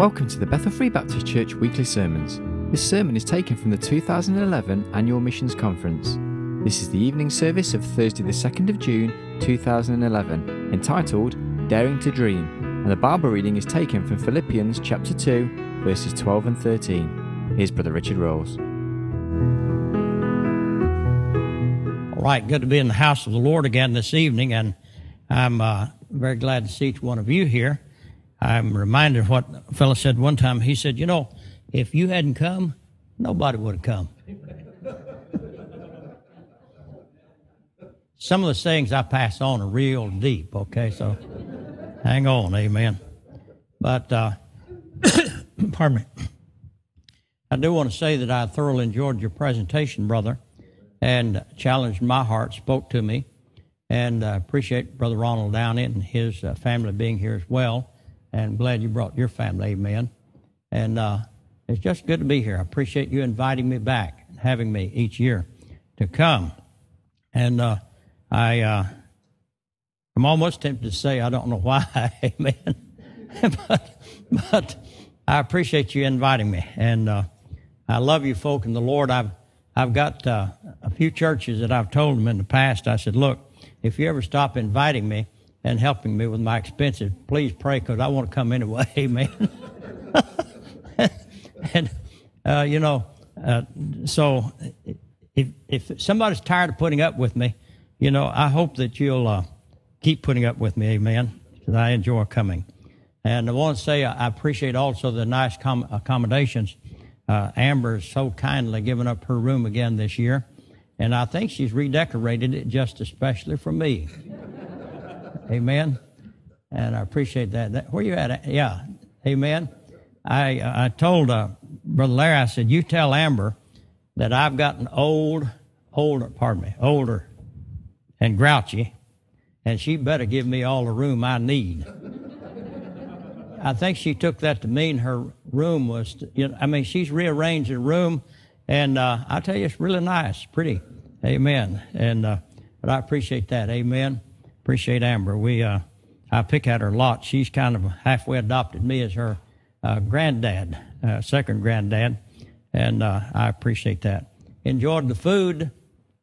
Welcome to the Bethel Free Baptist Church weekly sermons. This sermon is taken from the 2011 Annual Missions Conference. This is the evening service of Thursday, the 2nd of June 2011, entitled Daring to Dream, and the Bible reading is taken from Philippians chapter 2, verses 12 and 13. Here's Brother Richard Rawls. All right, good to be in the house of the Lord again this evening, and I'm uh, very glad to see each one of you here. I'm reminded of what a fellow said one time. He said, You know, if you hadn't come, nobody would have come. Some of the sayings I pass on are real deep, okay? So hang on, amen. But, uh, pardon me. I do want to say that I thoroughly enjoyed your presentation, brother, and challenged my heart, spoke to me, and uh, appreciate Brother Ronald Downey and his uh, family being here as well and glad you brought your family. Amen. And uh, it's just good to be here. I appreciate you inviting me back and having me each year to come. And uh, I, uh, I'm almost tempted to say I don't know why. Amen. but, but I appreciate you inviting me, and uh, I love you folk in the Lord. I've I've got uh, a few churches that I've told them in the past. I said, look, if you ever stop inviting me and helping me with my expenses. Please pray because I want to come anyway. Amen. and, uh, you know, uh, so if, if somebody's tired of putting up with me, you know, I hope that you'll uh, keep putting up with me. Amen. Because I enjoy coming. And I want to say I appreciate also the nice com- accommodations. Uh, Amber has so kindly given up her room again this year. And I think she's redecorated it just especially for me. Amen. And I appreciate that. that where you at? Yeah. Amen. I I told uh, Brother Larry, I said, you tell Amber that I've gotten old, older, pardon me, older and grouchy, and she better give me all the room I need. I think she took that to mean her room was, to, you know, I mean, she's rearranged the room, and uh, I tell you, it's really nice, pretty. Amen. And, uh, but I appreciate that. Amen appreciate Amber. We, uh, I pick at her a lot. She's kind of halfway adopted me as her uh, granddad, uh, second granddad, and uh, I appreciate that. Enjoyed the food.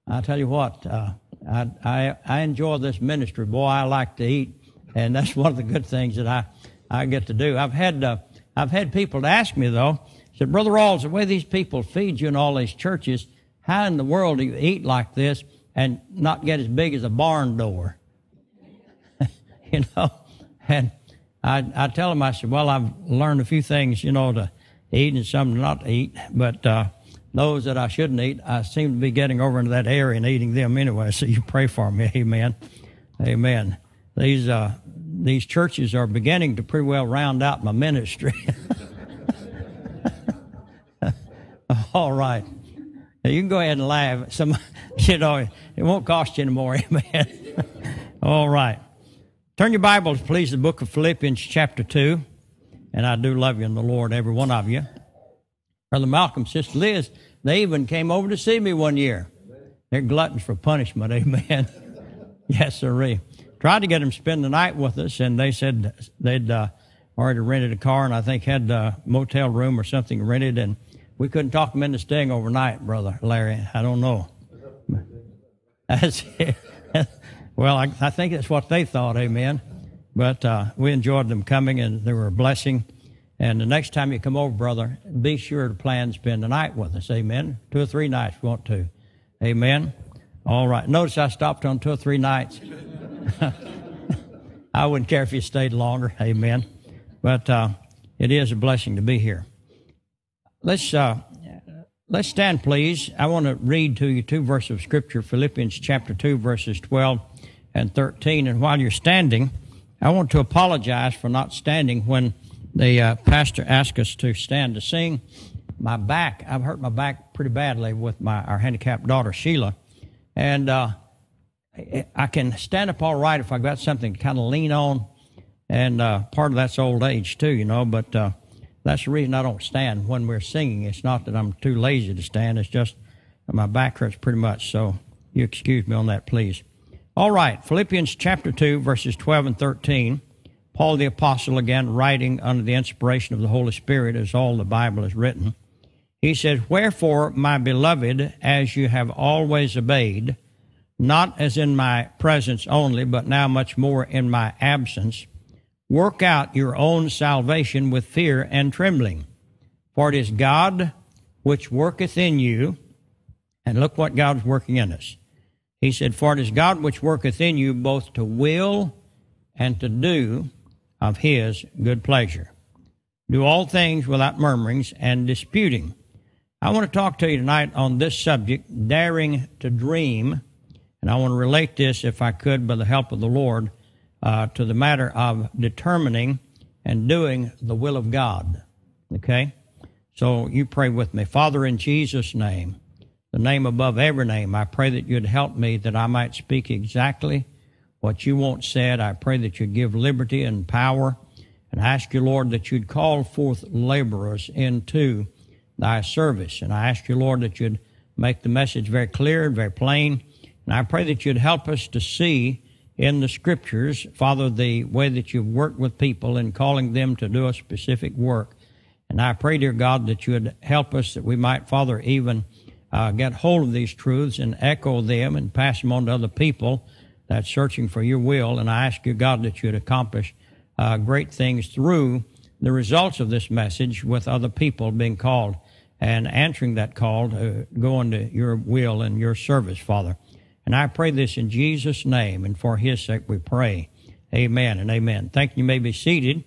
I tell you what, uh, I, I, I enjoy this ministry. Boy, I like to eat, and that's one of the good things that I, I get to do. I've had uh, I've had people to ask me though, said, Brother Rawls, the way these people feed you in all these churches, how in the world do you eat like this and not get as big as a barn door? you know. And I, I tell them, I said, well, I've learned a few things, you know, to eat and some not to eat, but uh, those that I shouldn't eat, I seem to be getting over into that area and eating them anyway. So you pray for me, Amen, Amen. These uh, these churches are beginning to pretty well round out my ministry. All right, now you can go ahead and laugh. Some, you know, it won't cost you anymore, Amen. All right. Turn your Bibles, please, to the book of Philippians, chapter 2. And I do love you in the Lord, every one of you. Brother Malcolm, Sister Liz, they even came over to see me one year. They're gluttons for punishment, amen. yes, sir. Tried to get them to spend the night with us, and they said they'd uh, already rented a car and I think had a motel room or something rented, and we couldn't talk them into staying overnight, Brother Larry. I don't know. That's it. Well, I, I think that's what they thought, amen. But uh, we enjoyed them coming, and they were a blessing. And the next time you come over, brother, be sure to plan to spend the night with us, amen. Two or three nights, want to, amen. All right. Notice I stopped on two or three nights. I wouldn't care if you stayed longer, amen. But uh, it is a blessing to be here. Let's uh, let's stand, please. I want to read to you two verses of Scripture, Philippians chapter two, verses twelve and 13. And while you're standing, I want to apologize for not standing when the uh, pastor asked us to stand to sing. My back, I've hurt my back pretty badly with my our handicapped daughter Sheila, and uh, I can stand up all right if I've got something to kind of lean on, and uh, part of that's old age too, you know. But uh, that's the reason I don't stand when we're singing. It's not that I'm too lazy to stand; it's just my back hurts pretty much. So you excuse me on that, please. All right, Philippians chapter 2, verses 12 and 13. Paul the Apostle, again, writing under the inspiration of the Holy Spirit, as all the Bible is written. He says, Wherefore, my beloved, as you have always obeyed, not as in my presence only, but now much more in my absence, work out your own salvation with fear and trembling. For it is God which worketh in you, and look what God's working in us. He said, For it is God which worketh in you both to will and to do of his good pleasure. Do all things without murmurings and disputing. I want to talk to you tonight on this subject, daring to dream and I want to relate this, if I could, by the help of the Lord, uh, to the matter of determining and doing the will of God. Okay? So you pray with me. Father, in Jesus' name, the name above every name, I pray that you'd help me that I might speak exactly what you want said. I pray that you'd give liberty and power. And I ask you, Lord, that you'd call forth laborers into thy service. And I ask you, Lord, that you'd make the message very clear and very plain and I pray that you'd help us to see in the scriptures, Father, the way that you've worked with people in calling them to do a specific work. And I pray, dear God, that you would help us that we might, Father, even uh, get hold of these truths and echo them and pass them on to other people that's searching for your will. And I ask you, God, that you'd accomplish uh, great things through the results of this message with other people being called and answering that call to go into your will and your service, Father. And I pray this in Jesus' name, and for his sake we pray. Amen and amen. Thank you. You may be seated.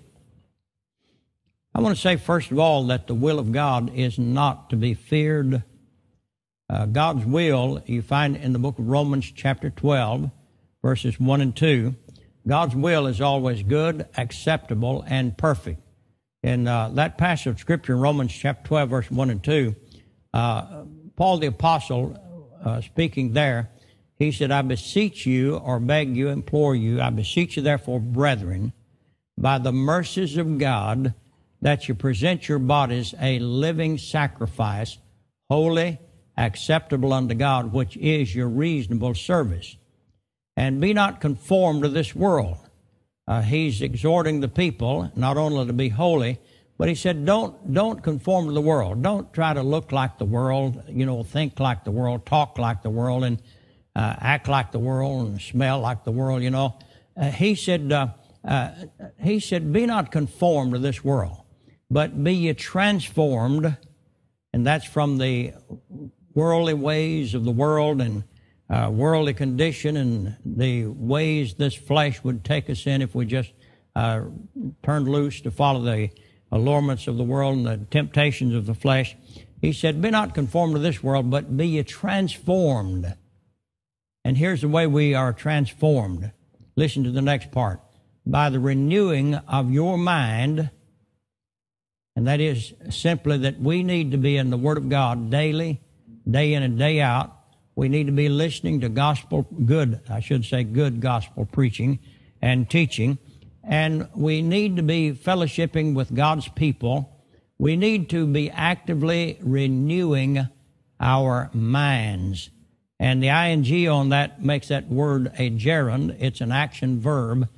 I want to say, first of all, that the will of God is not to be feared. Uh, God's will, you find in the book of Romans, chapter 12, verses 1 and 2. God's will is always good, acceptable, and perfect. In uh, that passage of Scripture in Romans, chapter 12, verse 1 and 2, uh, Paul the Apostle, uh, speaking there, he said, I beseech you, or beg you, implore you, I beseech you, therefore, brethren, by the mercies of God, that you present your bodies a living sacrifice, holy, acceptable unto God, which is your reasonable service. And be not conformed to this world. Uh, he's exhorting the people not only to be holy, but he said, don't, don't conform to the world. Don't try to look like the world, you know, think like the world, talk like the world, and uh, act like the world and smell like the world, you know. Uh, he said, uh, uh, he said, be not conformed to this world, but be ye transformed, and that's from the worldly ways of the world and uh, worldly condition and the ways this flesh would take us in if we just uh, turned loose to follow the allurements of the world and the temptations of the flesh. He said, Be not conformed to this world, but be ye transformed and here's the way we are transformed. Listen to the next part. By the renewing of your mind, and that is simply that we need to be in the Word of God daily, day in and day out. We need to be listening to gospel, good, I should say, good gospel preaching and teaching. And we need to be fellowshipping with God's people. We need to be actively renewing our minds. And the ing on that makes that word a gerund. It's an action verb,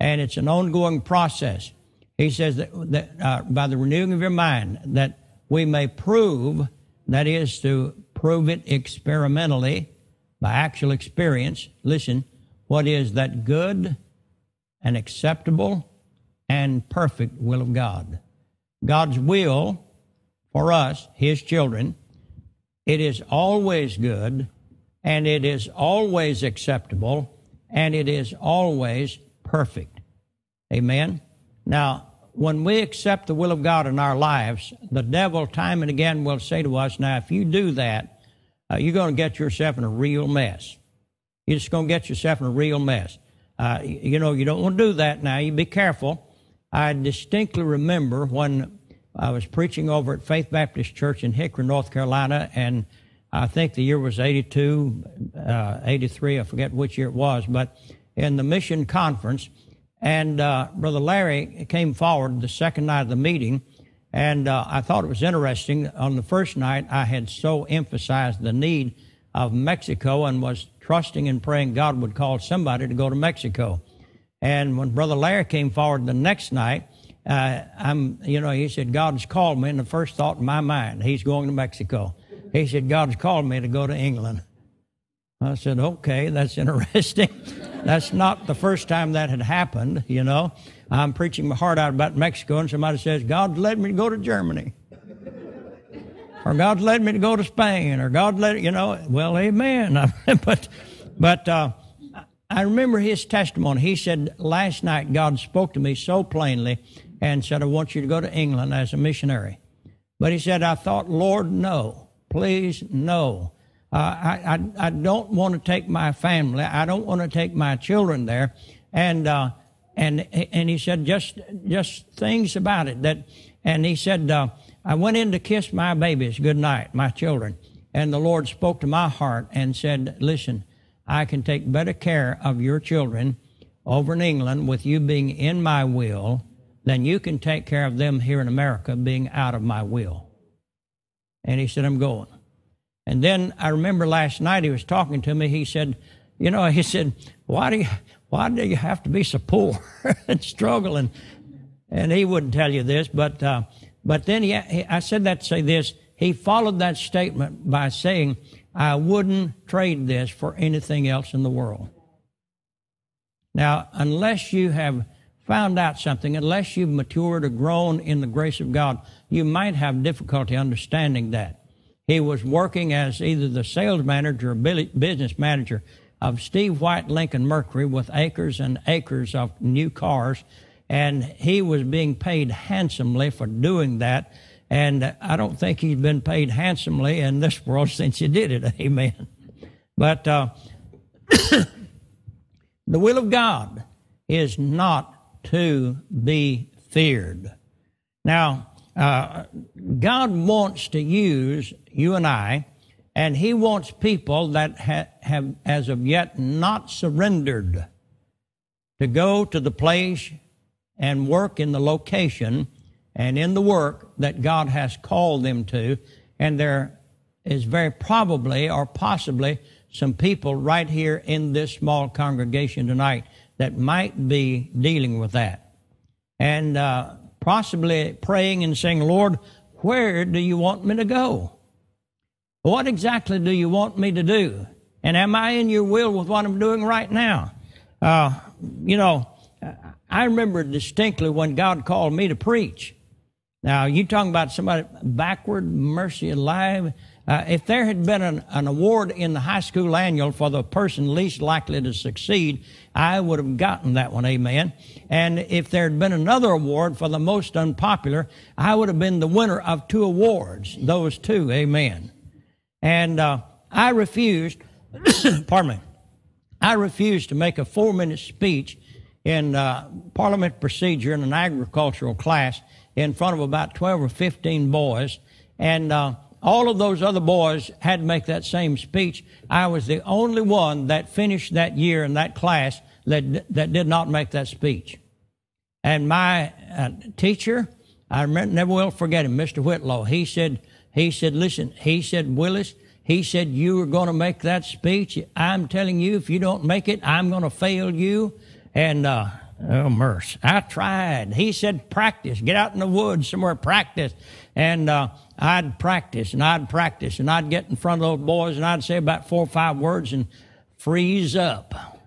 and it's an ongoing process. He says that, that uh, by the renewing of your mind, that we may prove, that is to prove it experimentally by actual experience. Listen, what is that good and acceptable and perfect will of God? God's will for us, His children, it is always good and it is always acceptable, and it is always perfect. Amen? Now, when we accept the will of God in our lives, the devil time and again will say to us, now, if you do that, uh, you're going to get yourself in a real mess. You're just going to get yourself in a real mess. Uh, you know, you don't want to do that now. You be careful. I distinctly remember when I was preaching over at Faith Baptist Church in Hickory, North Carolina, and I think the year was 82, uh, 83, I forget which year it was, but in the mission conference. And uh, Brother Larry came forward the second night of the meeting, and uh, I thought it was interesting. On the first night, I had so emphasized the need of Mexico and was trusting and praying God would call somebody to go to Mexico. And when Brother Larry came forward the next night, uh, I'm, you know, he said, God's called me, and the first thought in my mind, he's going to Mexico. He said, God's called me to go to England. I said, okay, that's interesting. that's not the first time that had happened, you know. I'm preaching my heart out about Mexico, and somebody says, God's led me to go to Germany. or God's led me to go to Spain, or God led, you know, well, amen. but, but, uh, I remember his testimony. He said, last night God spoke to me so plainly and said, I want you to go to England as a missionary. But he said, I thought, Lord, no, please, no. Uh, I, I, I, don't want to take my family. I don't want to take my children there. And, uh, and, and he said, just, just things about it that, and he said, uh, I went in to kiss my babies good night, my children. And the Lord spoke to my heart and said, listen, I can take better care of your children over in England with you being in my will than you can take care of them here in America being out of my will. And he said, I'm going. And then I remember last night he was talking to me. He said, You know, he said, Why do you, why do you have to be so poor and struggling? And he wouldn't tell you this, but, uh, but then he, I said that to say this. He followed that statement by saying, I wouldn't trade this for anything else in the world. Now, unless you have found out something, unless you've matured or grown in the grace of God, you might have difficulty understanding that. He was working as either the sales manager or business manager of Steve White Lincoln Mercury with acres and acres of new cars, and he was being paid handsomely for doing that. And I don't think he's been paid handsomely in this world since he did it. Amen. But uh, the will of God is not to be feared. Now, uh, God wants to use you and I, and He wants people that ha- have, as of yet, not surrendered to go to the place and work in the location and in the work that God has called them to. And there is very probably or possibly some people right here in this small congregation tonight that might be dealing with that. And uh, possibly praying and saying, Lord, where do you want me to go? What exactly do you want me to do? And am I in your will with what I'm doing right now? Uh, you know, I remember distinctly when God called me to preach. Now, you talking about somebody backward, mercy alive. Uh, if there had been an, an, award in the high school annual for the person least likely to succeed, I would have gotten that one, amen. And if there had been another award for the most unpopular, I would have been the winner of two awards, those two, amen. And uh, I refused, pardon me, I refused to make a four minute speech in uh, parliament procedure in an agricultural class in front of about 12 or 15 boys. And uh, all of those other boys had to make that same speech. I was the only one that finished that year in that class that, that did not make that speech. And my uh, teacher, I remember, never will forget him, Mr. Whitlow. He said, he said, listen, he said, Willis, he said, you are going to make that speech. I'm telling you, if you don't make it, I'm going to fail you. And, uh, oh, mercy. I tried. He said, practice. Get out in the woods somewhere, practice. And, uh, I'd practice and I'd practice and I'd get in front of those boys and I'd say about four or five words and freeze up.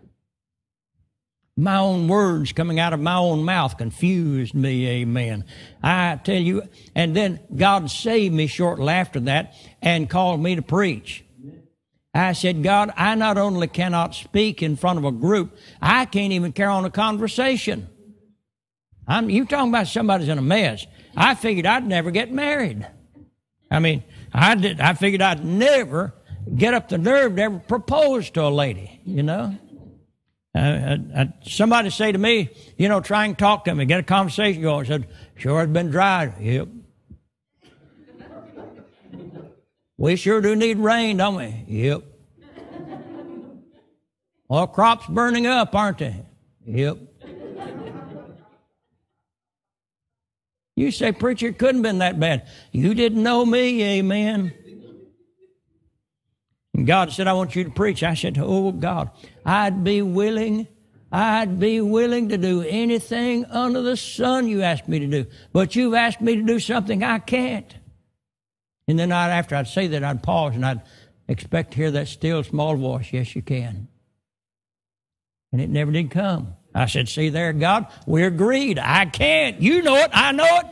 My own words coming out of my own mouth confused me, amen. I tell you, and then God saved me shortly after that and called me to preach. I said, God, I not only cannot speak in front of a group, I can't even carry on a conversation. I'm, you talking about somebody's in a mess. I figured I'd never get married. I mean, I did. I figured I'd never get up the nerve to ever propose to a lady. You know, uh, uh, uh, somebody say to me, you know, try and talk to me, get a conversation going. I said, "Sure, it's been dry." Yep. we sure do need rain, don't we? Yep. Well, crops burning up, aren't they? Yep. You say, preacher, it couldn't have been that bad. You didn't know me, amen. And God said, I want you to preach. I said, Oh God, I'd be willing I'd be willing to do anything under the sun you ask me to do. But you've asked me to do something I can't. And then I'd, after I'd say that, I'd pause and I'd expect to hear that still small voice, yes, you can. And it never did come. I said, see there, God, we agreed. I can't. You know it. I know it.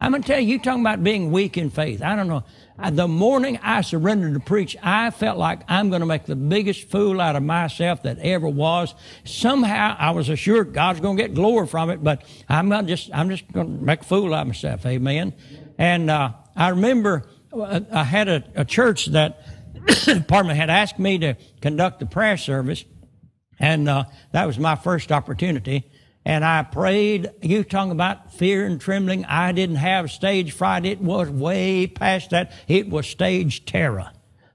I'm going to tell you, you talking about being weak in faith. I don't know. The morning I surrendered to preach, I felt like I'm going to make the biggest fool out of myself that ever was. Somehow I was assured God's going to get glory from it, but I'm not just, I'm just going to make a fool out of myself. Amen. And, uh, I remember uh, I had a, a church that, pardon me, had asked me to conduct the prayer service. And, uh, that was my first opportunity and I prayed. You talking about fear and trembling. I didn't have stage fright. It was way past that. It was stage terror.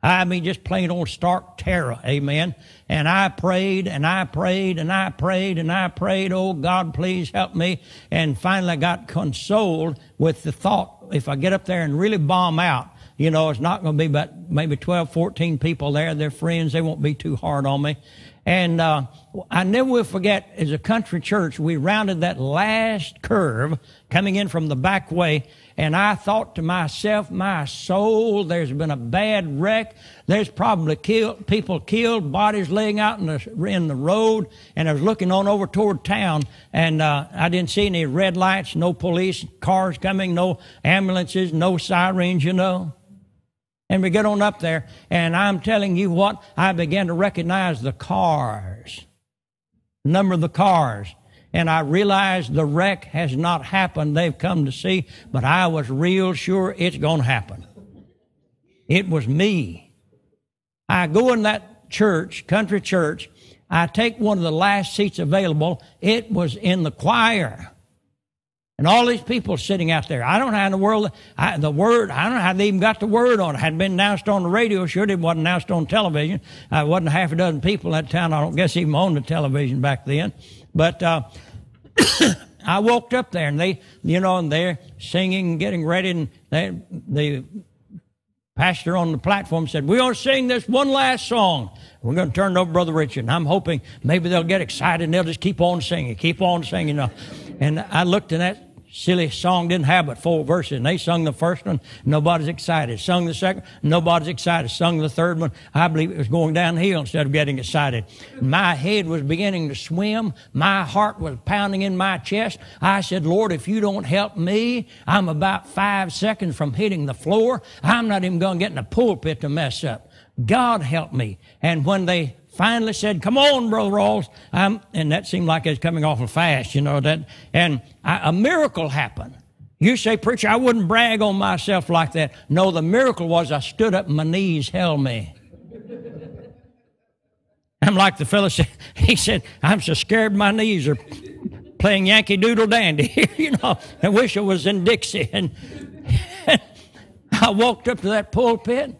I mean, just plain old stark terror. Amen. And I prayed and I prayed and I prayed and I prayed. Oh God, please help me. And finally I got consoled with the thought, if I get up there and really bomb out, you know, it's not going to be but maybe 12, 14 people there. They're friends. They won't be too hard on me. And uh, I never will forget, as a country church, we rounded that last curve coming in from the back way, and I thought to myself, my soul, there's been a bad wreck. There's probably killed, people killed, bodies laying out in the, in the road, and I was looking on over toward town, and uh, I didn't see any red lights, no police cars coming, no ambulances, no sirens, you know. And we get on up there, and I'm telling you what, I began to recognize the cars, number of the cars. And I realized the wreck has not happened. They've come to see, but I was real sure it's going to happen. It was me. I go in that church, country church. I take one of the last seats available. It was in the choir. And all these people sitting out there. I don't know how in the world, I, the word, I don't know how they even got the word on it. it hadn't been announced on the radio. Sure, it wasn't announced on television. Uh, wasn't half a dozen people in that town. I don't guess even owned the television back then. But, uh, I walked up there and they, you know, and they're singing, and getting ready, and they, the pastor on the platform said, We're going to sing this one last song. We're going to turn it over to Brother Richard. And I'm hoping maybe they'll get excited and they'll just keep on singing, keep on singing. And I looked in that silly song didn't have but four verses. And they sung the first one, nobody's excited. Sung the second, nobody's excited. Sung the third one, I believe it was going downhill instead of getting excited. My head was beginning to swim. My heart was pounding in my chest. I said, Lord, if you don't help me, I'm about five seconds from hitting the floor. I'm not even going to get in the pulpit to mess up. God help me. And when they finally said, "Come on, Brother Rawls," um, and that seemed like it was coming awful fast, you know that. And I, a miracle happened. You say, preacher, I wouldn't brag on myself like that. No, the miracle was I stood up my knees held me. I'm like the fellow said, he said, I'm so scared my knees are playing Yankee Doodle Dandy. you know, I wish it was in Dixie. And, and I walked up to that pulpit,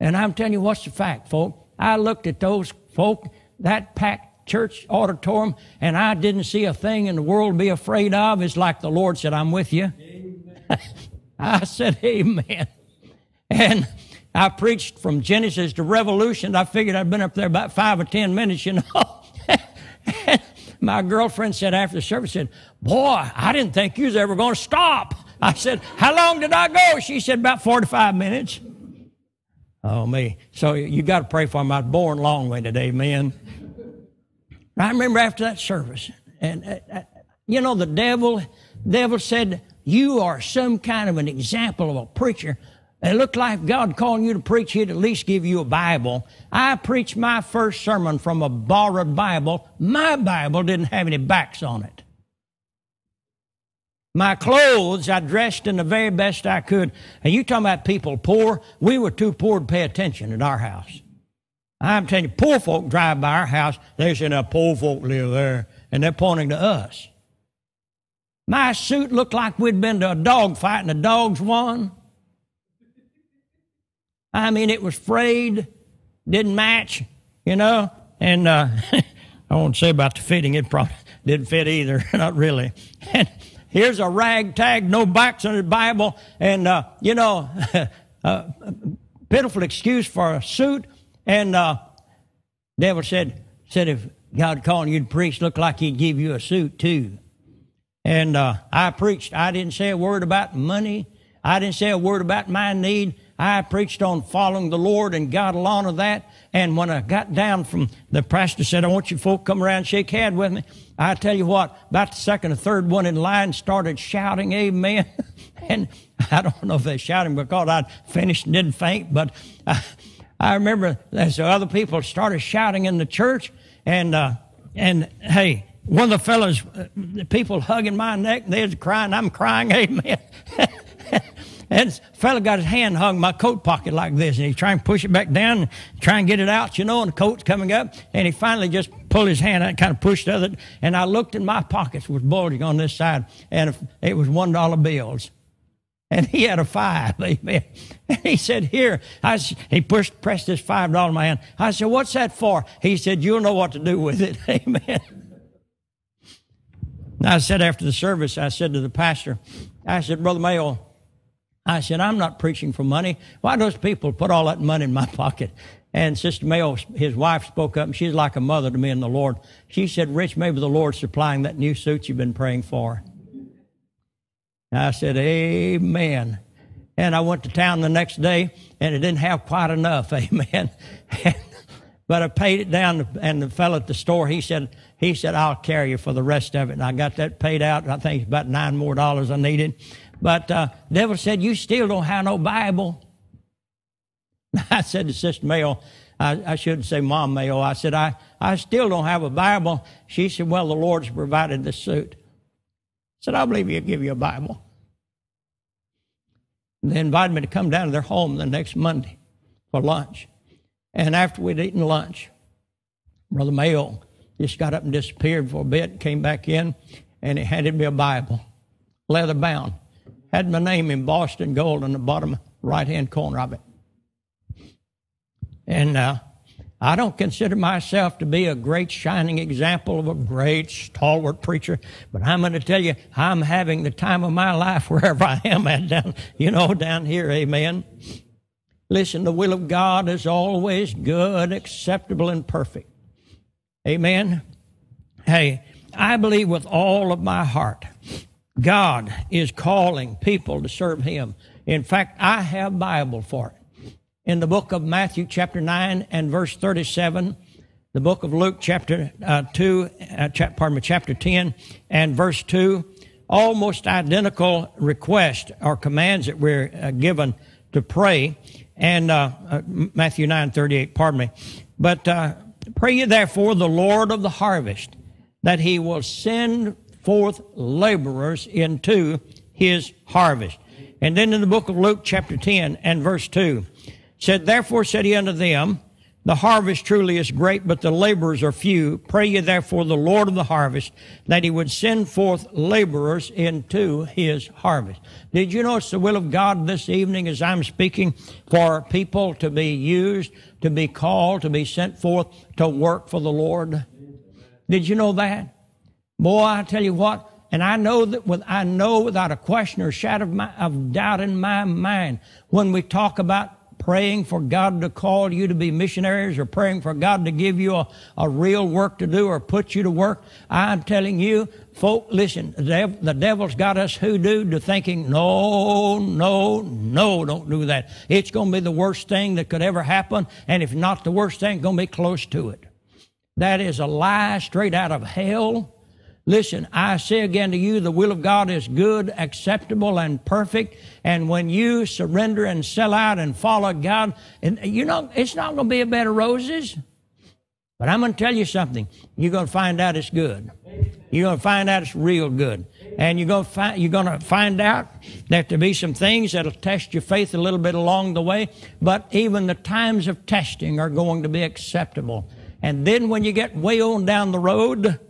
and I'm telling you what's the fact, folks. I looked at those folk, that packed church auditorium, and I didn't see a thing in the world to be afraid of. It's like the Lord said, I'm with you. I said, Amen. And I preached from Genesis to Revolution. I figured I'd been up there about five or ten minutes, you know. my girlfriend said after the service, said, Boy, I didn't think you was ever going to stop. I said, How long did I go? She said, About 45 minutes. Oh, me. So you got to pray for him. I was born long winded. Amen. I remember after that service, and uh, uh, you know, the devil, devil said, You are some kind of an example of a preacher. It looked like God calling you to preach, He'd at least give you a Bible. I preached my first sermon from a borrowed Bible. My Bible didn't have any backs on it. My clothes, I dressed in the very best I could. And you talking about people poor? We were too poor to pay attention at our house. I'm telling you, poor folk drive by our house. they say, now poor folk live there. And they're pointing to us. My suit looked like we'd been to a dog fight and the dogs won. I mean, it was frayed, didn't match, you know. And uh, I won't say about the fitting, it probably didn't fit either, not really. And Here's a ragtag, no backs on the Bible, and uh, you know, a pitiful excuse for a suit. And uh, devil said, said if God calling you to preach, looked like He'd give you a suit too. And uh, I preached. I didn't say a word about money. I didn't say a word about my need. I preached on following the Lord and God along with that. And when I got down from the pastor said, I want you folk come around shake hands with me. I tell you what, about the second or third one in line started shouting amen. and I don't know if they shouted because I'd finished and didn't faint, but I, I remember as other people started shouting in the church and, uh, and hey, one of the fellows, uh, the people hugging my neck, they was crying, I'm crying, amen. And the fella got his hand hung in my coat pocket like this, and he's trying to push it back down, and try and get it out, you know, and the coat's coming up, and he finally just pulled his hand out and kind of pushed other, and I looked in my pockets was bulging on this side, and it was one dollar bills. And he had a five, amen. And he said, here, I, he pushed, pressed this five dollar in my hand. I said, what's that for? He said, you'll know what to do with it, amen. I said after the service, I said to the pastor, I said, Brother Mayo, I said, I'm not preaching for money. Why those people put all that money in my pocket? And Sister Mayo, his wife, spoke up, and she's like a mother to me in the Lord. She said, Rich, maybe the Lord's supplying that new suit you've been praying for. I said, Amen. And I went to town the next day, and it didn't have quite enough. Amen. but I paid it down, and the fellow at the store, he said, he said, I'll carry you for the rest of it. And I got that paid out. I think it's about nine more dollars I needed. But uh, devil said, You still don't have no Bible. I said to Sister Mayo, I, I shouldn't say Mom Mayo, I said, I, I still don't have a Bible. She said, Well, the Lord's provided the suit. I said, I believe He'll give you a Bible. They invited me to come down to their home the next Monday for lunch. And after we'd eaten lunch, Brother Mayo just got up and disappeared for a bit, came back in, and he handed me a Bible, leather bound had my name embossed in gold in the bottom right hand corner of it. And uh, I don't consider myself to be a great shining example of a great stalwart preacher, but I'm going to tell you, I'm having the time of my life wherever I am at down, you know, down here. Amen. Listen, the will of God is always good, acceptable, and perfect. Amen. Hey, I believe with all of my heart God is calling people to serve Him. In fact, I have Bible for it. In the book of Matthew chapter 9 and verse 37, the book of Luke chapter uh, 2, uh, chap, pardon me, chapter 10 and verse 2, almost identical requests or commands that we're uh, given to pray. And uh, uh, Matthew 9, 38, pardon me. But uh, pray ye therefore the Lord of the harvest that he will send forth laborers into his harvest. And then in the book of Luke, chapter 10 and verse 2, said, Therefore said he unto them, The harvest truly is great, but the laborers are few. Pray ye therefore the Lord of the harvest that he would send forth laborers into his harvest. Did you know it's the will of God this evening as I'm speaking for people to be used, to be called, to be sent forth to work for the Lord? Did you know that? Boy, I tell you what, and I know that with, I know without a question or shadow of, my, of doubt in my mind, when we talk about praying for God to call you to be missionaries or praying for God to give you a, a real work to do or put you to work, I'm telling you, folk, listen, the, devil's got us hoodooed to thinking, no, no, no, don't do that. It's going to be the worst thing that could ever happen, and if not the worst thing, going to be close to it. That is a lie straight out of hell. Listen, I say again to you, the will of God is good, acceptable, and perfect. And when you surrender and sell out and follow God, and you know, it's not going to be a bed of roses. But I'm going to tell you something. You're going to find out it's good. You're going to find out it's real good. And you're going to find, you're going to find out that there'll be some things that'll test your faith a little bit along the way. But even the times of testing are going to be acceptable. And then when you get way on down the road,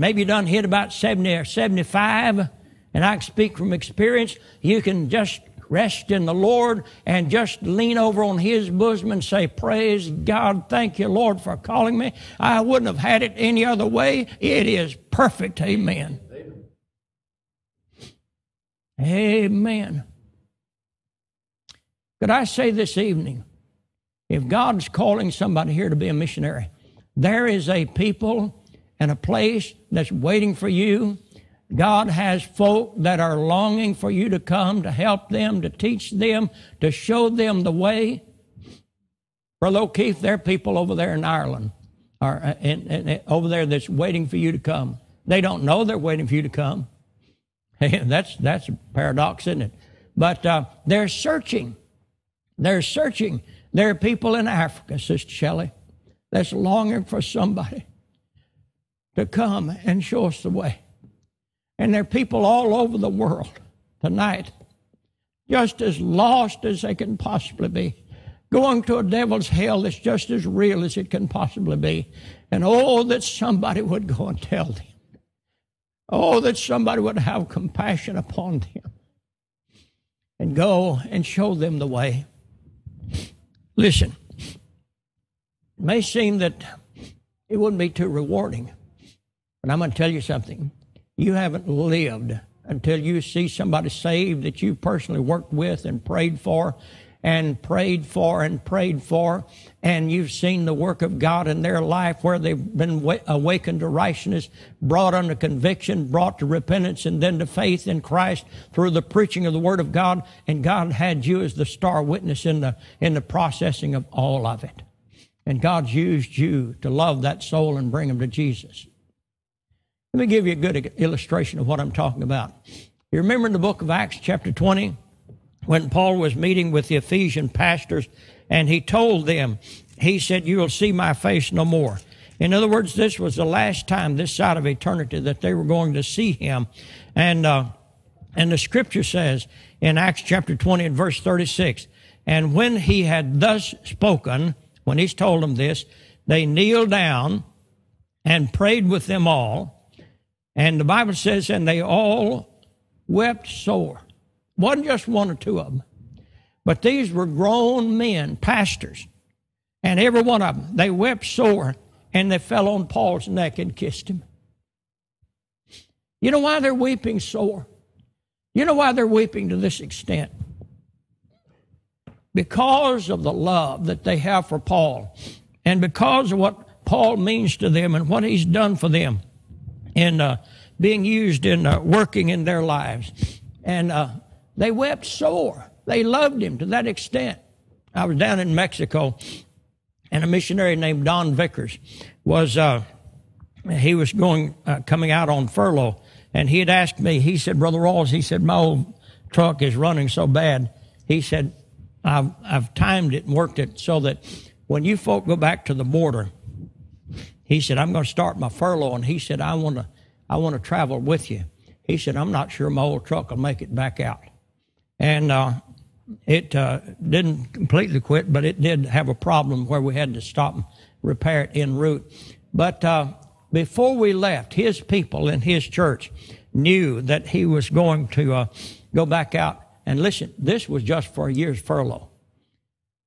maybe you done hit about 70 or 75, and I speak from experience, you can just rest in the Lord and just lean over on His bosom and say, Praise God, thank you, Lord, for calling me. I wouldn't have had it any other way. It is perfect. Amen. Amen. Could I say this evening, if God's calling somebody here to be a missionary, There is a people and a place that's waiting for you. God has folk that are longing for you to come to help them, to teach them, to show them the way. Brother O'Keefe, there are people over there in Ireland, or uh, in, in, over there that's waiting for you to come. They don't know they're waiting for you to come. that's that's a paradox, isn't it? But uh, they're searching. They're searching. There are people in Africa, Sister Shelley, that's longing for somebody to come and show us the way. And there are people all over the world tonight, just as lost as they can possibly be, going to a devil's hell that's just as real as it can possibly be. And oh, that somebody would go and tell them. Oh, that somebody would have compassion upon them and go and show them the way. Listen, it may seem that it wouldn't be too rewarding, but I'm going to tell you something. You haven't lived until you see somebody saved that you personally worked with and prayed for and prayed for and prayed for, and you've seen the work of God in their life where they've been awakened to righteousness, brought under conviction, brought to repentance, and then to faith in Christ through the preaching of the Word of God, and God had you as the star witness in the, in the processing of all of it. And God's used you to love that soul and bring them to Jesus. Let me give you a good illustration of what I'm talking about. You remember in the book of Acts, chapter 20? when Paul was meeting with the Ephesian pastors and he told them, he said, You will see my face no more. In other words, this was the last time this side of eternity that they were going to see him. And, uh, and the scripture says in Acts chapter 20 and verse 36, and when he had thus spoken, when he's told them this, they kneeled down and prayed with them all. And the Bible says, and they all wept sore. Wasn't just one or two of them. But these were grown men, pastors. And every one of them, they wept sore and they fell on Paul's neck and kissed him. You know why they're weeping sore? You know why they're weeping to this extent? Because of the love that they have for Paul and because of what Paul means to them and what he's done for them in uh, being used in uh, working in their lives. And uh, they wept sore. They loved him to that extent. I was down in Mexico, and a missionary named Don Vickers was uh, he was going uh, coming out on furlough, and he had asked me. He said, "Brother Rawls," he said, "My old truck is running so bad." He said, "I've I've timed it and worked it so that when you folk go back to the border." He said, I'm going to start my furlough. And he said, I want to, I want to travel with you. He said, I'm not sure my old truck will make it back out and uh, it uh, didn't completely quit, but it did have a problem where we had to stop and repair it en route. But uh, before we left, his people in his church knew that he was going to uh, go back out. And listen, this was just for a year's furlough.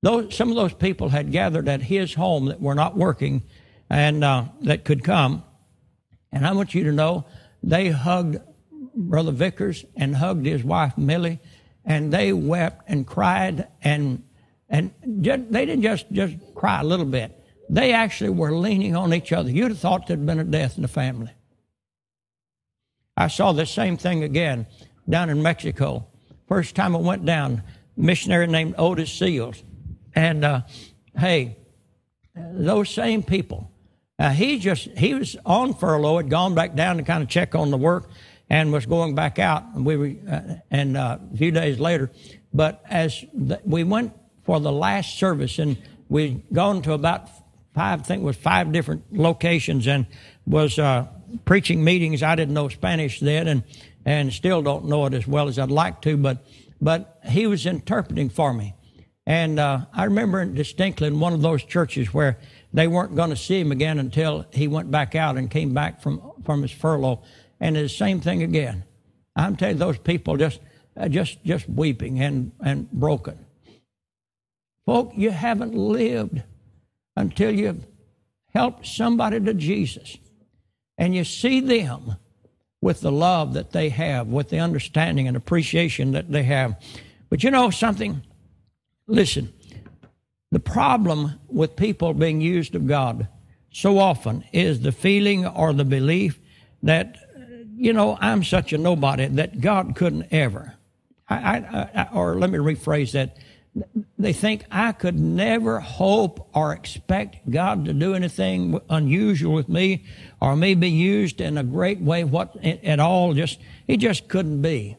Those, some of those people had gathered at his home that were not working and uh, that could come. And I want you to know they hugged Brother Vickers and hugged his wife Millie and they wept and cried and and just, they didn't just just cry a little bit. They actually were leaning on each other. You'd have thought there'd been a death in the family. I saw the same thing again down in Mexico. First time I went down, missionary named Otis Seals, and uh, hey, those same people. Uh, he just he was on furlough, had gone back down to kind of check on the work, and was going back out. And we were, uh, and uh, a few days later, but as the, we went for the last service, and we'd gone to about five, I think was five different locations, and was uh, preaching meetings. I didn't know Spanish then, and and still don't know it as well as I'd like to, but but he was interpreting for me. And uh, I remember distinctly in one of those churches where they weren't going to see him again until he went back out and came back from, from his furlough and it's the same thing again. I'm telling you, those people just, uh, just, just weeping and, and broken. Folk, you haven't lived until you've helped somebody to Jesus. And you see them with the love that they have, with the understanding and appreciation that they have. But you know something? Listen, the problem with people being used of God so often is the feeling or the belief that, you know, I'm such a nobody that God couldn't ever. I, I, I, or let me rephrase that. They think I could never hope or expect God to do anything unusual with me or me be used in a great way what at all. Just, it just couldn't be.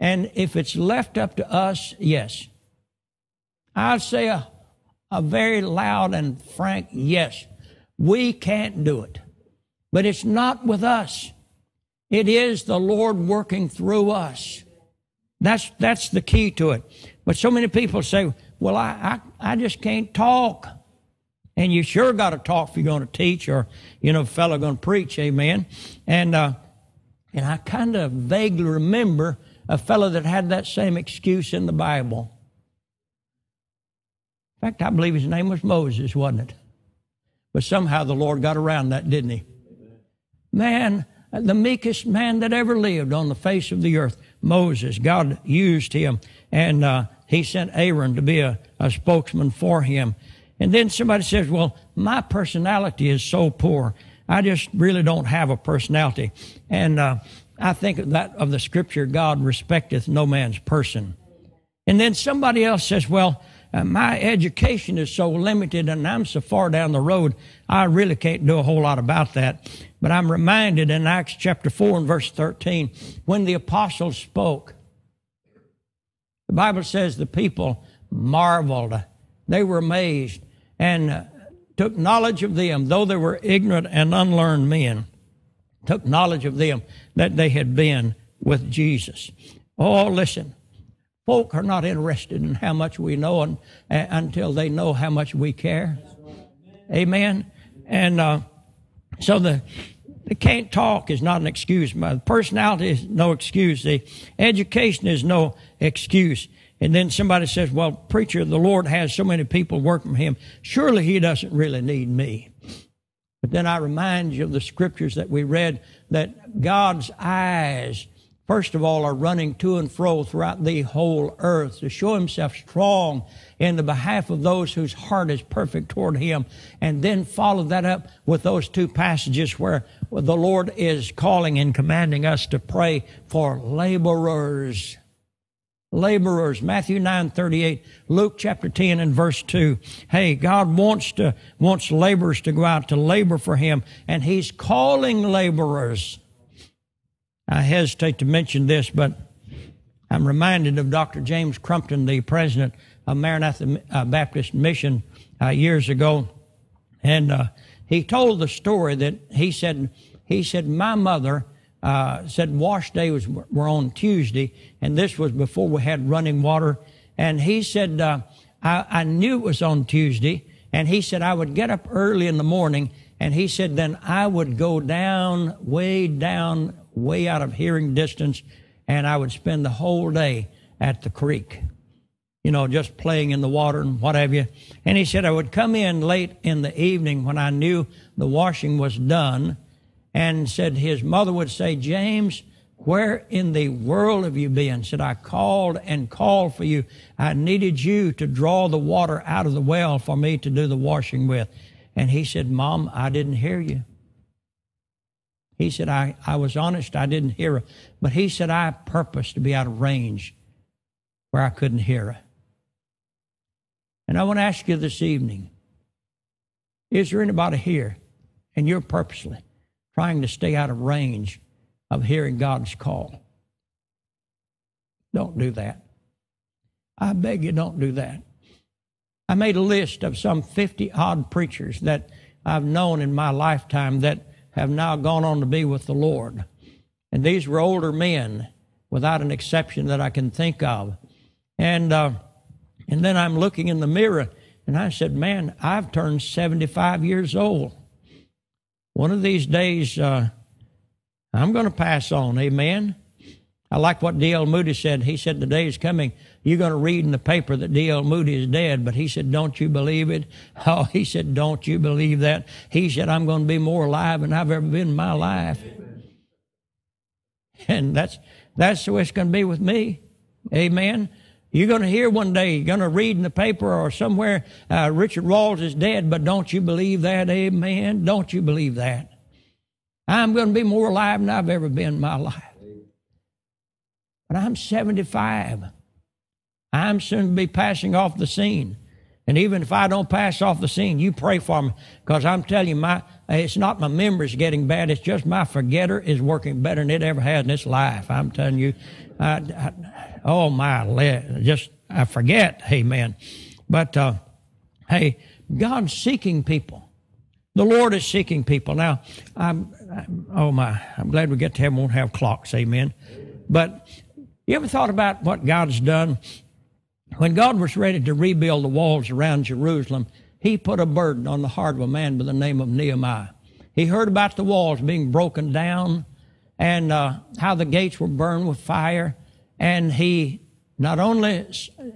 And if it's left up to us, yes. I'd say a, a very loud and frank yes. We can't do it. But it's not with us. It is the Lord working through us. That's, that's the key to it. But so many people say, well, I, I, I just can't talk. And you sure got to talk if you're going to teach or, you know, a fellow going to preach. Amen. And, uh, and I kind of vaguely remember a fellow that had that same excuse in the Bible. In fact, I believe his name was Moses, wasn't it? But somehow the Lord got around that, didn't he? Man, the meekest man that ever lived on the face of the earth, Moses. God used him, and uh, he sent Aaron to be a, a spokesman for him. And then somebody says, Well, my personality is so poor. I just really don't have a personality. And uh, I think of that of the scripture, God respecteth no man's person. And then somebody else says, Well, uh, my education is so limited and I'm so far down the road, I really can't do a whole lot about that. But I'm reminded in Acts chapter 4 and verse 13, when the apostles spoke, the Bible says the people marveled. They were amazed and uh, took knowledge of them, though they were ignorant and unlearned men, took knowledge of them that they had been with Jesus. Oh, listen. Folk are not interested in how much we know and, uh, until they know how much we care. Amen. And uh, so the the can't talk is not an excuse. My personality is no excuse. The education is no excuse. And then somebody says, "Well, preacher, the Lord has so many people working for Him. Surely He doesn't really need me." But then I remind you of the scriptures that we read that God's eyes first of all, are running to and fro throughout the whole earth to show himself strong in the behalf of those whose heart is perfect toward him. And then follow that up with those two passages where the Lord is calling and commanding us to pray for laborers. Laborers, Matthew 9, 38, Luke chapter 10 and verse 2. Hey, God wants to, wants laborers to go out to labor for Him, and He's calling laborers. I hesitate to mention this, but I'm reminded of Dr. James Crumpton, the president of Maranatha uh, Baptist Mission uh, years ago, and uh, he told the story that he said he said my mother uh, said wash day was were on Tuesday, and this was before we had running water, and he said uh, I, I knew it was on Tuesday, and he said I would get up early in the morning, and he said then I would go down way down way out of hearing distance, and I would spend the whole day at the creek, you know, just playing in the water and what have you. And he said I would come in late in the evening when I knew the washing was done, and said his mother would say, James, where in the world have you been? Said, I called and called for you. I needed you to draw the water out of the well for me to do the washing with. And he said, Mom, I didn't hear you. He said, I, I was honest, I didn't hear her. But he said, I purposed to be out of range where I couldn't hear her. And I want to ask you this evening is there anybody here and you're purposely trying to stay out of range of hearing God's call? Don't do that. I beg you, don't do that. I made a list of some 50 odd preachers that I've known in my lifetime that have now gone on to be with the Lord. And these were older men, without an exception that I can think of. And, uh, and then I'm looking in the mirror and I said, Man, I've turned 75 years old. One of these days, uh, I'm going to pass on. Amen. I like what D.L. Moody said. He said, The day is coming. You're going to read in the paper that D.L. Moody is dead. But he said, Don't you believe it? Oh, he said, Don't you believe that? He said, I'm going to be more alive than I've ever been in my life. And that's, that's the way it's going to be with me. Amen. You're going to hear one day, you're going to read in the paper or somewhere, uh, Richard Rawls is dead, but don't you believe that? Amen. Don't you believe that? I'm going to be more alive than I've ever been in my life. I'm 75. I'm soon to be passing off the scene. And even if I don't pass off the scene, you pray for me. Because I'm telling you, my it's not my memories getting bad. It's just my forgetter is working better than it ever has in its life. I'm telling you. I, I, oh, my, just, I forget. Amen. But, uh, hey, God's seeking people. The Lord is seeking people. Now, I'm, I'm, oh my, I'm glad we get to heaven, won't have clocks. Amen. But you ever thought about what God's done? When God was ready to rebuild the walls around Jerusalem, he put a burden on the heart of a man by the name of Nehemiah. He heard about the walls being broken down and uh, how the gates were burned with fire. And he, not only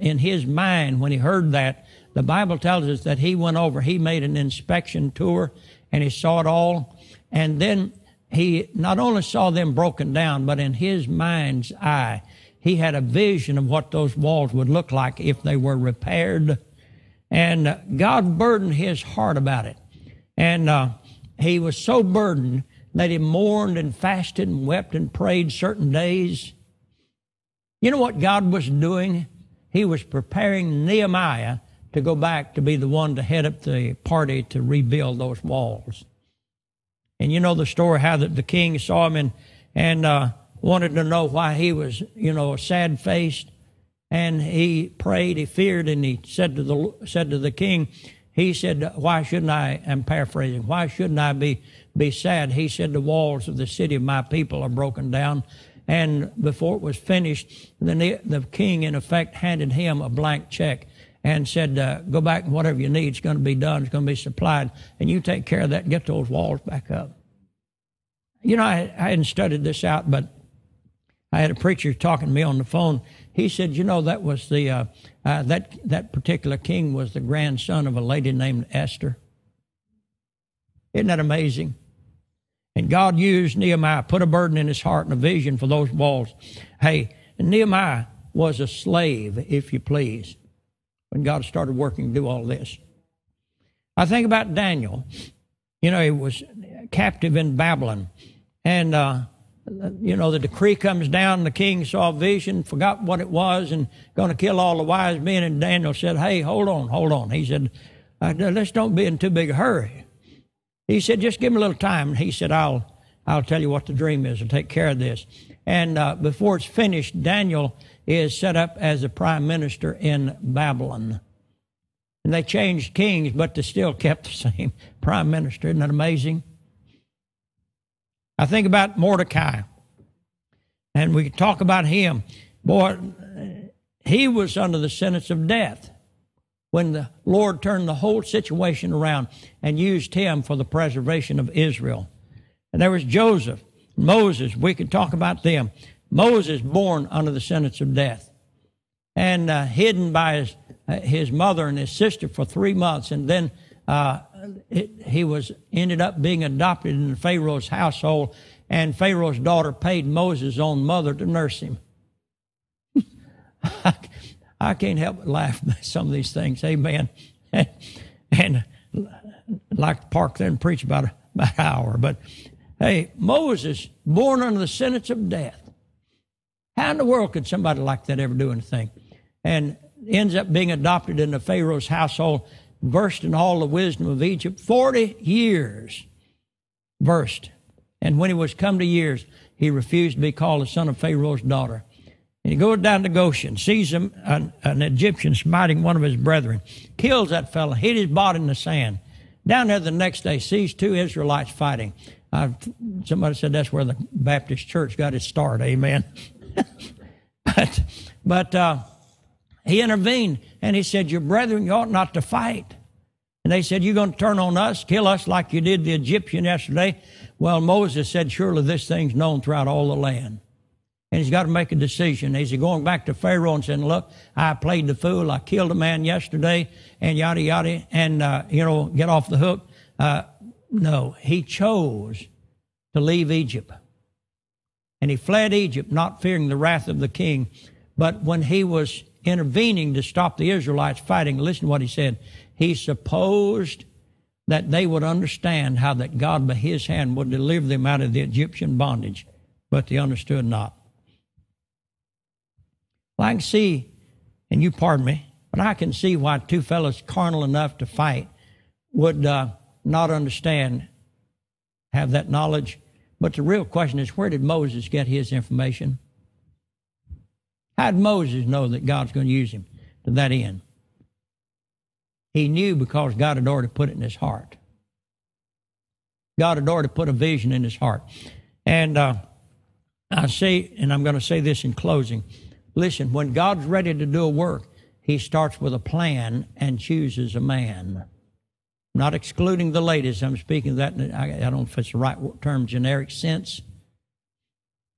in his mind, when he heard that, the Bible tells us that he went over, he made an inspection tour and he saw it all. And then he not only saw them broken down, but in his mind's eye, he had a vision of what those walls would look like if they were repaired. And God burdened his heart about it. And uh, he was so burdened that he mourned and fasted and wept and prayed certain days. You know what God was doing? He was preparing Nehemiah to go back to be the one to head up the party to rebuild those walls. And you know the story how that the king saw him and and uh, wanted to know why he was, you know, sad faced. And he prayed, he feared, and he said to the said to the king, he said, Why shouldn't I, I'm paraphrasing, why shouldn't I be, be sad? He said, The walls of the city of my people are broken down. And before it was finished, the, the king, in effect, handed him a blank check and said, uh, Go back and whatever you need is going to be done, it's going to be supplied, and you take care of that and get those walls back up. You know, I, I hadn't studied this out, but I had a preacher talking to me on the phone. He said, "You know, that was the uh, uh, that that particular king was the grandson of a lady named Esther. Isn't that amazing? And God used Nehemiah, put a burden in his heart and a vision for those walls. Hey, Nehemiah was a slave, if you please, when God started working to do all this. I think about Daniel. You know, he was captive in Babylon, and uh, you know, the decree comes down, the king saw a vision, forgot what it was, and going to kill all the wise men. And Daniel said, Hey, hold on, hold on. He said, uh, Let's don't be in too big a hurry. He said, Just give me a little time. And he said, I'll, I'll tell you what the dream is and take care of this. And uh, before it's finished, Daniel is set up as a prime minister in Babylon. And they changed kings, but they still kept the same prime minister. Isn't that amazing? I think about Mordecai, and we can talk about him. Boy, he was under the sentence of death when the Lord turned the whole situation around and used him for the preservation of Israel. And there was Joseph, Moses, we could talk about them. Moses born under the sentence of death and uh, hidden by his, uh, his mother and his sister for three months and then uh, it, he was ended up being adopted in Pharaoh's household, and Pharaoh's daughter paid Moses' own mother to nurse him. I, I, can't help but laugh at some of these things. Amen. And, and like park there and preach about, about an hour. But hey, Moses, born under the sentence of death. How in the world could somebody like that ever do anything? And ends up being adopted into Pharaoh's household versed in all the wisdom of Egypt, 40 years versed. And when he was come to years, he refused to be called the son of Pharaoh's daughter. And he goes down to Goshen, sees him, an, an Egyptian smiting one of his brethren, kills that fellow, hid his body in the sand. Down there the next day, sees two Israelites fighting. Uh, somebody said that's where the Baptist church got its start. Amen. but but uh, he intervened and he said, Your brethren, you ought not to fight. And they said, You're going to turn on us, kill us like you did the Egyptian yesterday? Well, Moses said, Surely this thing's known throughout all the land. And he's got to make a decision. Is he going back to Pharaoh and saying, Look, I played the fool, I killed a man yesterday, and yada, yada, and, uh, you know, get off the hook? Uh, no, he chose to leave Egypt. And he fled Egypt, not fearing the wrath of the king. But when he was intervening to stop the Israelites fighting, listen to what he said. He supposed that they would understand how that God by his hand would deliver them out of the Egyptian bondage, but they understood not. Well, I can see, and you pardon me, but I can see why two fellows carnal enough to fight would uh, not understand, have that knowledge. But the real question is, where did Moses get his information? How did Moses know that God's going to use him to that end? He knew because God had already put it in his heart. God had already put a vision in his heart. And uh, I say, and I'm going to say this in closing listen, when God's ready to do a work, he starts with a plan and chooses a man. Not excluding the ladies, I'm speaking that, I don't know if it's the right term, generic sense.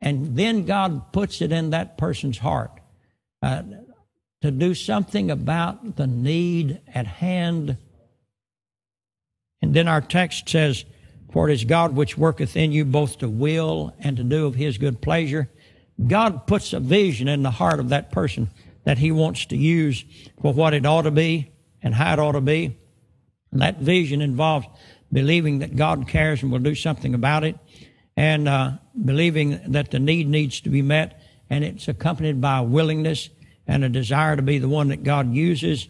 And then God puts it in that person's heart uh, to do something about the need at hand. And then our text says, For it is God which worketh in you both to will and to do of his good pleasure. God puts a vision in the heart of that person that he wants to use for what it ought to be and how it ought to be. And that vision involves believing that God cares and will do something about it and uh, believing that the need needs to be met and it's accompanied by a willingness and a desire to be the one that God uses.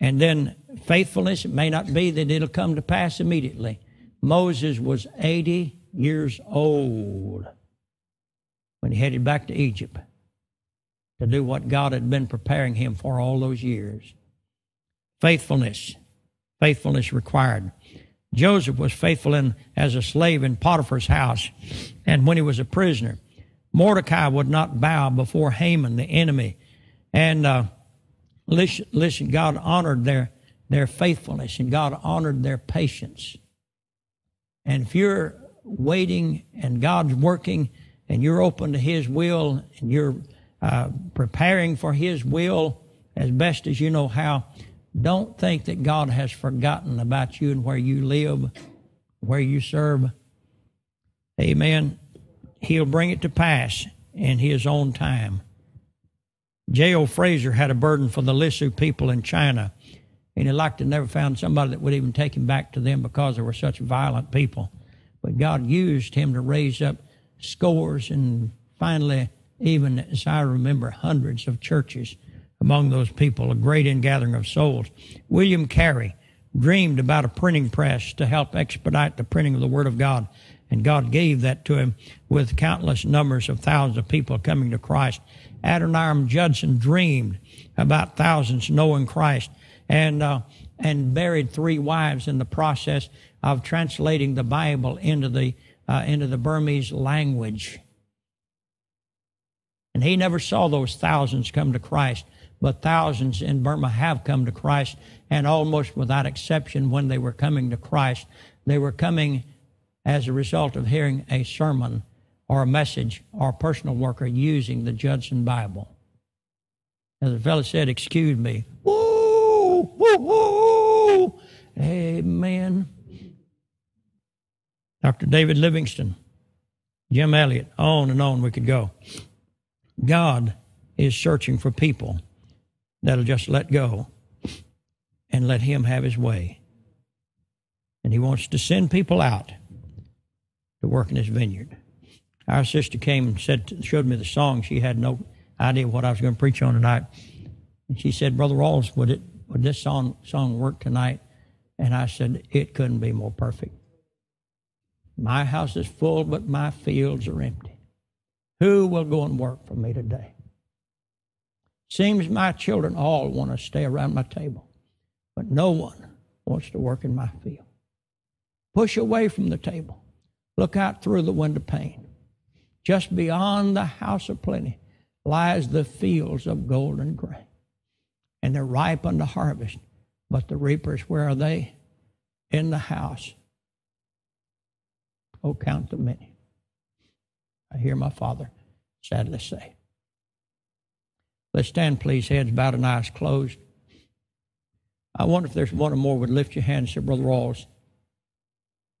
And then faithfulness, it may not be that it'll come to pass immediately. Moses was 80 years old when he headed back to Egypt to do what God had been preparing him for all those years. Faithfulness. Faithfulness required. Joseph was faithful in, as a slave in Potiphar's house and when he was a prisoner. Mordecai would not bow before Haman, the enemy, and uh, listen, listen, God honored their, their faithfulness and God honored their patience. And if you're waiting and God's working and you're open to His will and you're uh, preparing for His will as best as you know how, don't think that God has forgotten about you and where you live, where you serve. Amen. He'll bring it to pass in His own time. J.O. Fraser had a burden for the Lisu people in China, and he liked to never found somebody that would even take him back to them because they were such violent people. But God used him to raise up scores and finally, even as I remember, hundreds of churches among those people, a great ingathering of souls. William Carey dreamed about a printing press to help expedite the printing of the Word of God, and God gave that to him with countless numbers of thousands of people coming to Christ. Adoniram Judson dreamed about thousands knowing Christ and, uh, and buried three wives in the process of translating the Bible into the, uh, into the Burmese language. And he never saw those thousands come to Christ, but thousands in Burma have come to Christ, and almost without exception, when they were coming to Christ, they were coming as a result of hearing a sermon or a message or a personal worker using the Judson Bible. As the fellow said, excuse me. Woo, woo, woo. Amen. Dr. David Livingstone, Jim Elliot, on and on we could go. God is searching for people that'll just let go and let Him have His way. And He wants to send people out to work in His vineyard. Our sister came and said, showed me the song. She had no idea what I was going to preach on tonight. And she said, Brother Rawls, would it would this song song work tonight? And I said, It couldn't be more perfect. My house is full, but my fields are empty. Who will go and work for me today? Seems my children all want to stay around my table, but no one wants to work in my field. Push away from the table. Look out through the window pane. Just beyond the house of plenty lies the fields of golden grain. And they're ripe unto harvest. But the reapers, where are they? In the house. Oh, count the many. I hear my father sadly say. Let's stand, please, heads bowed and eyes closed. I wonder if there's one or more would lift your hand and say, Brother Rawls,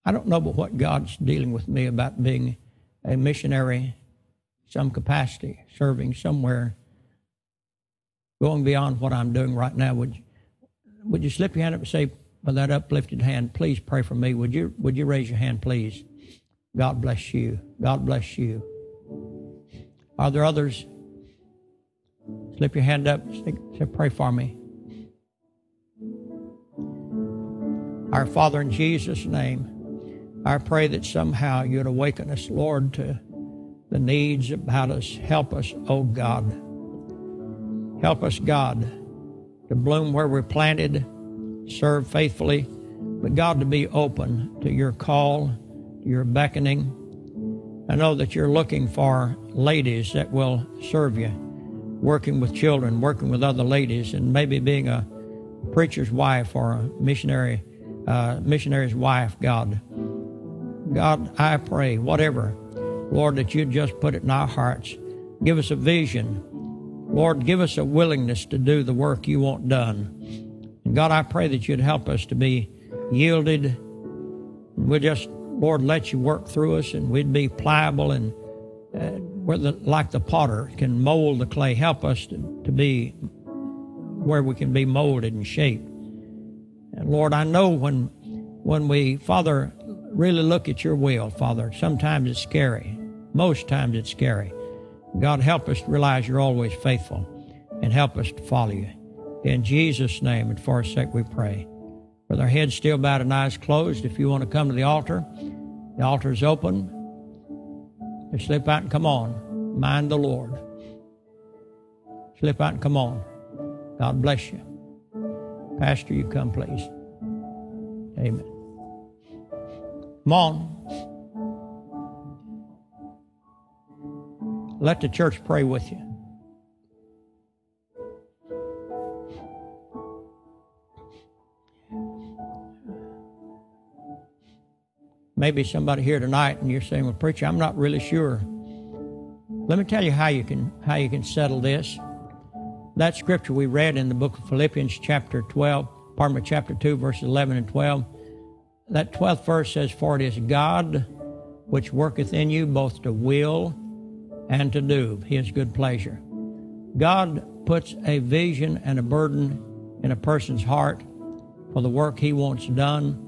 I don't know but what God's dealing with me about being a missionary, some capacity, serving somewhere. going beyond what I'm doing right now, would you, would you slip your hand up and say, with that uplifted hand, please pray for me. Would you, would you raise your hand, please? God bless you. God bless you. Are there others? Slip your hand up. Say, pray for me. Our Father, in Jesus' name, I pray that somehow you'd awaken us, Lord, to the needs about us. Help us, oh God. Help us, God, to bloom where we're planted, serve faithfully, but God, to be open to your call, to your beckoning. I know that you're looking for ladies that will serve you, working with children, working with other ladies, and maybe being a preacher's wife or a missionary uh, missionary's wife, God. God, I pray, whatever, Lord, that you just put it in our hearts. Give us a vision. Lord, give us a willingness to do the work you want done. And God, I pray that you'd help us to be yielded. We'll just, Lord, let you work through us and we'd be pliable and uh, the, like the potter can mold the clay. Help us to, to be where we can be molded and shaped. And Lord, I know when when we, Father, really look at your will, Father, sometimes it's scary. Most times it's scary. God, help us to realize you're always faithful and help us to follow you. In Jesus' name and for our sake we pray. With our heads still bowed and eyes closed, if you want to come to the altar, the altar is open. Just slip out and come on. Mind the Lord. Slip out and come on. God bless you. Pastor, you come, please. Amen. Come on. Let the church pray with you. Maybe somebody here tonight and you're saying, Well, preacher, I'm not really sure. Let me tell you how you can how you can settle this that scripture we read in the book of Philippians, chapter 12, pardon me, chapter 2, verses 11 and 12, that 12th verse says, For it is God which worketh in you both to will and to do his good pleasure. God puts a vision and a burden in a person's heart for the work he wants done,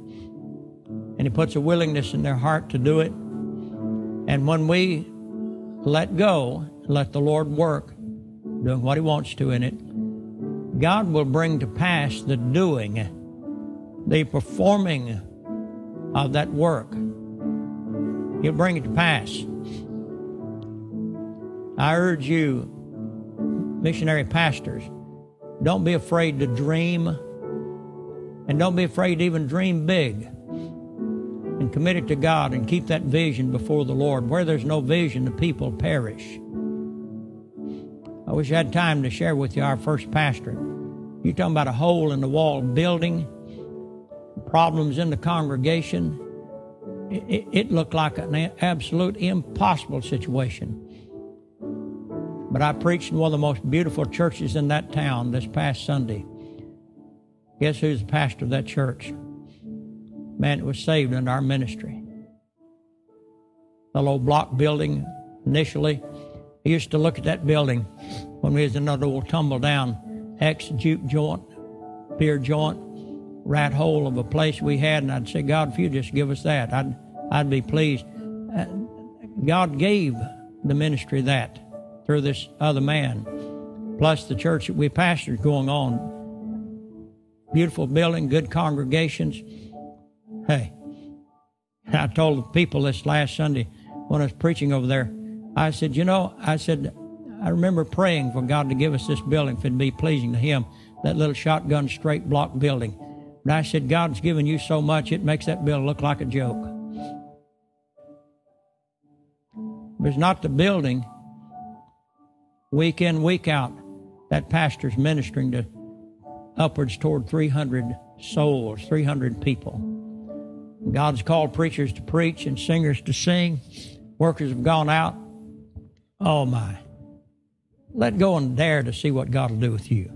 and he puts a willingness in their heart to do it. And when we let go, let the Lord work, doing what He wants to in it, God will bring to pass the doing, the performing of that work. He'll bring it to pass. I urge you, missionary pastors, don't be afraid to dream and don't be afraid to even dream big and commit it to God and keep that vision before the Lord. Where there's no vision, the people perish. I wish I had time to share with you our first pastor. You're talking about a hole in the wall building, problems in the congregation. It, it, it looked like an absolute impossible situation. But I preached in one of the most beautiful churches in that town this past Sunday. Guess who's the pastor of that church? Man, it was saved in our ministry. The little block building initially I used to look at that building when we was that old tumble down ex juke joint, pier joint, rat hole of a place we had, and I'd say, God, if you just give us that, I'd I'd be pleased. Uh, God gave the ministry that through this other man, plus the church that we pastored going on. Beautiful building, good congregations. Hey, I told the people this last Sunday when I was preaching over there. I said, you know, I said, I remember praying for God to give us this building if it'd be pleasing to Him, that little shotgun straight block building. But I said, God's given you so much, it makes that building look like a joke. But it's not the building. Week in, week out, that pastor's ministering to upwards toward 300 souls, 300 people. God's called preachers to preach and singers to sing. Workers have gone out Oh my. Let go and dare to see what God will do with you.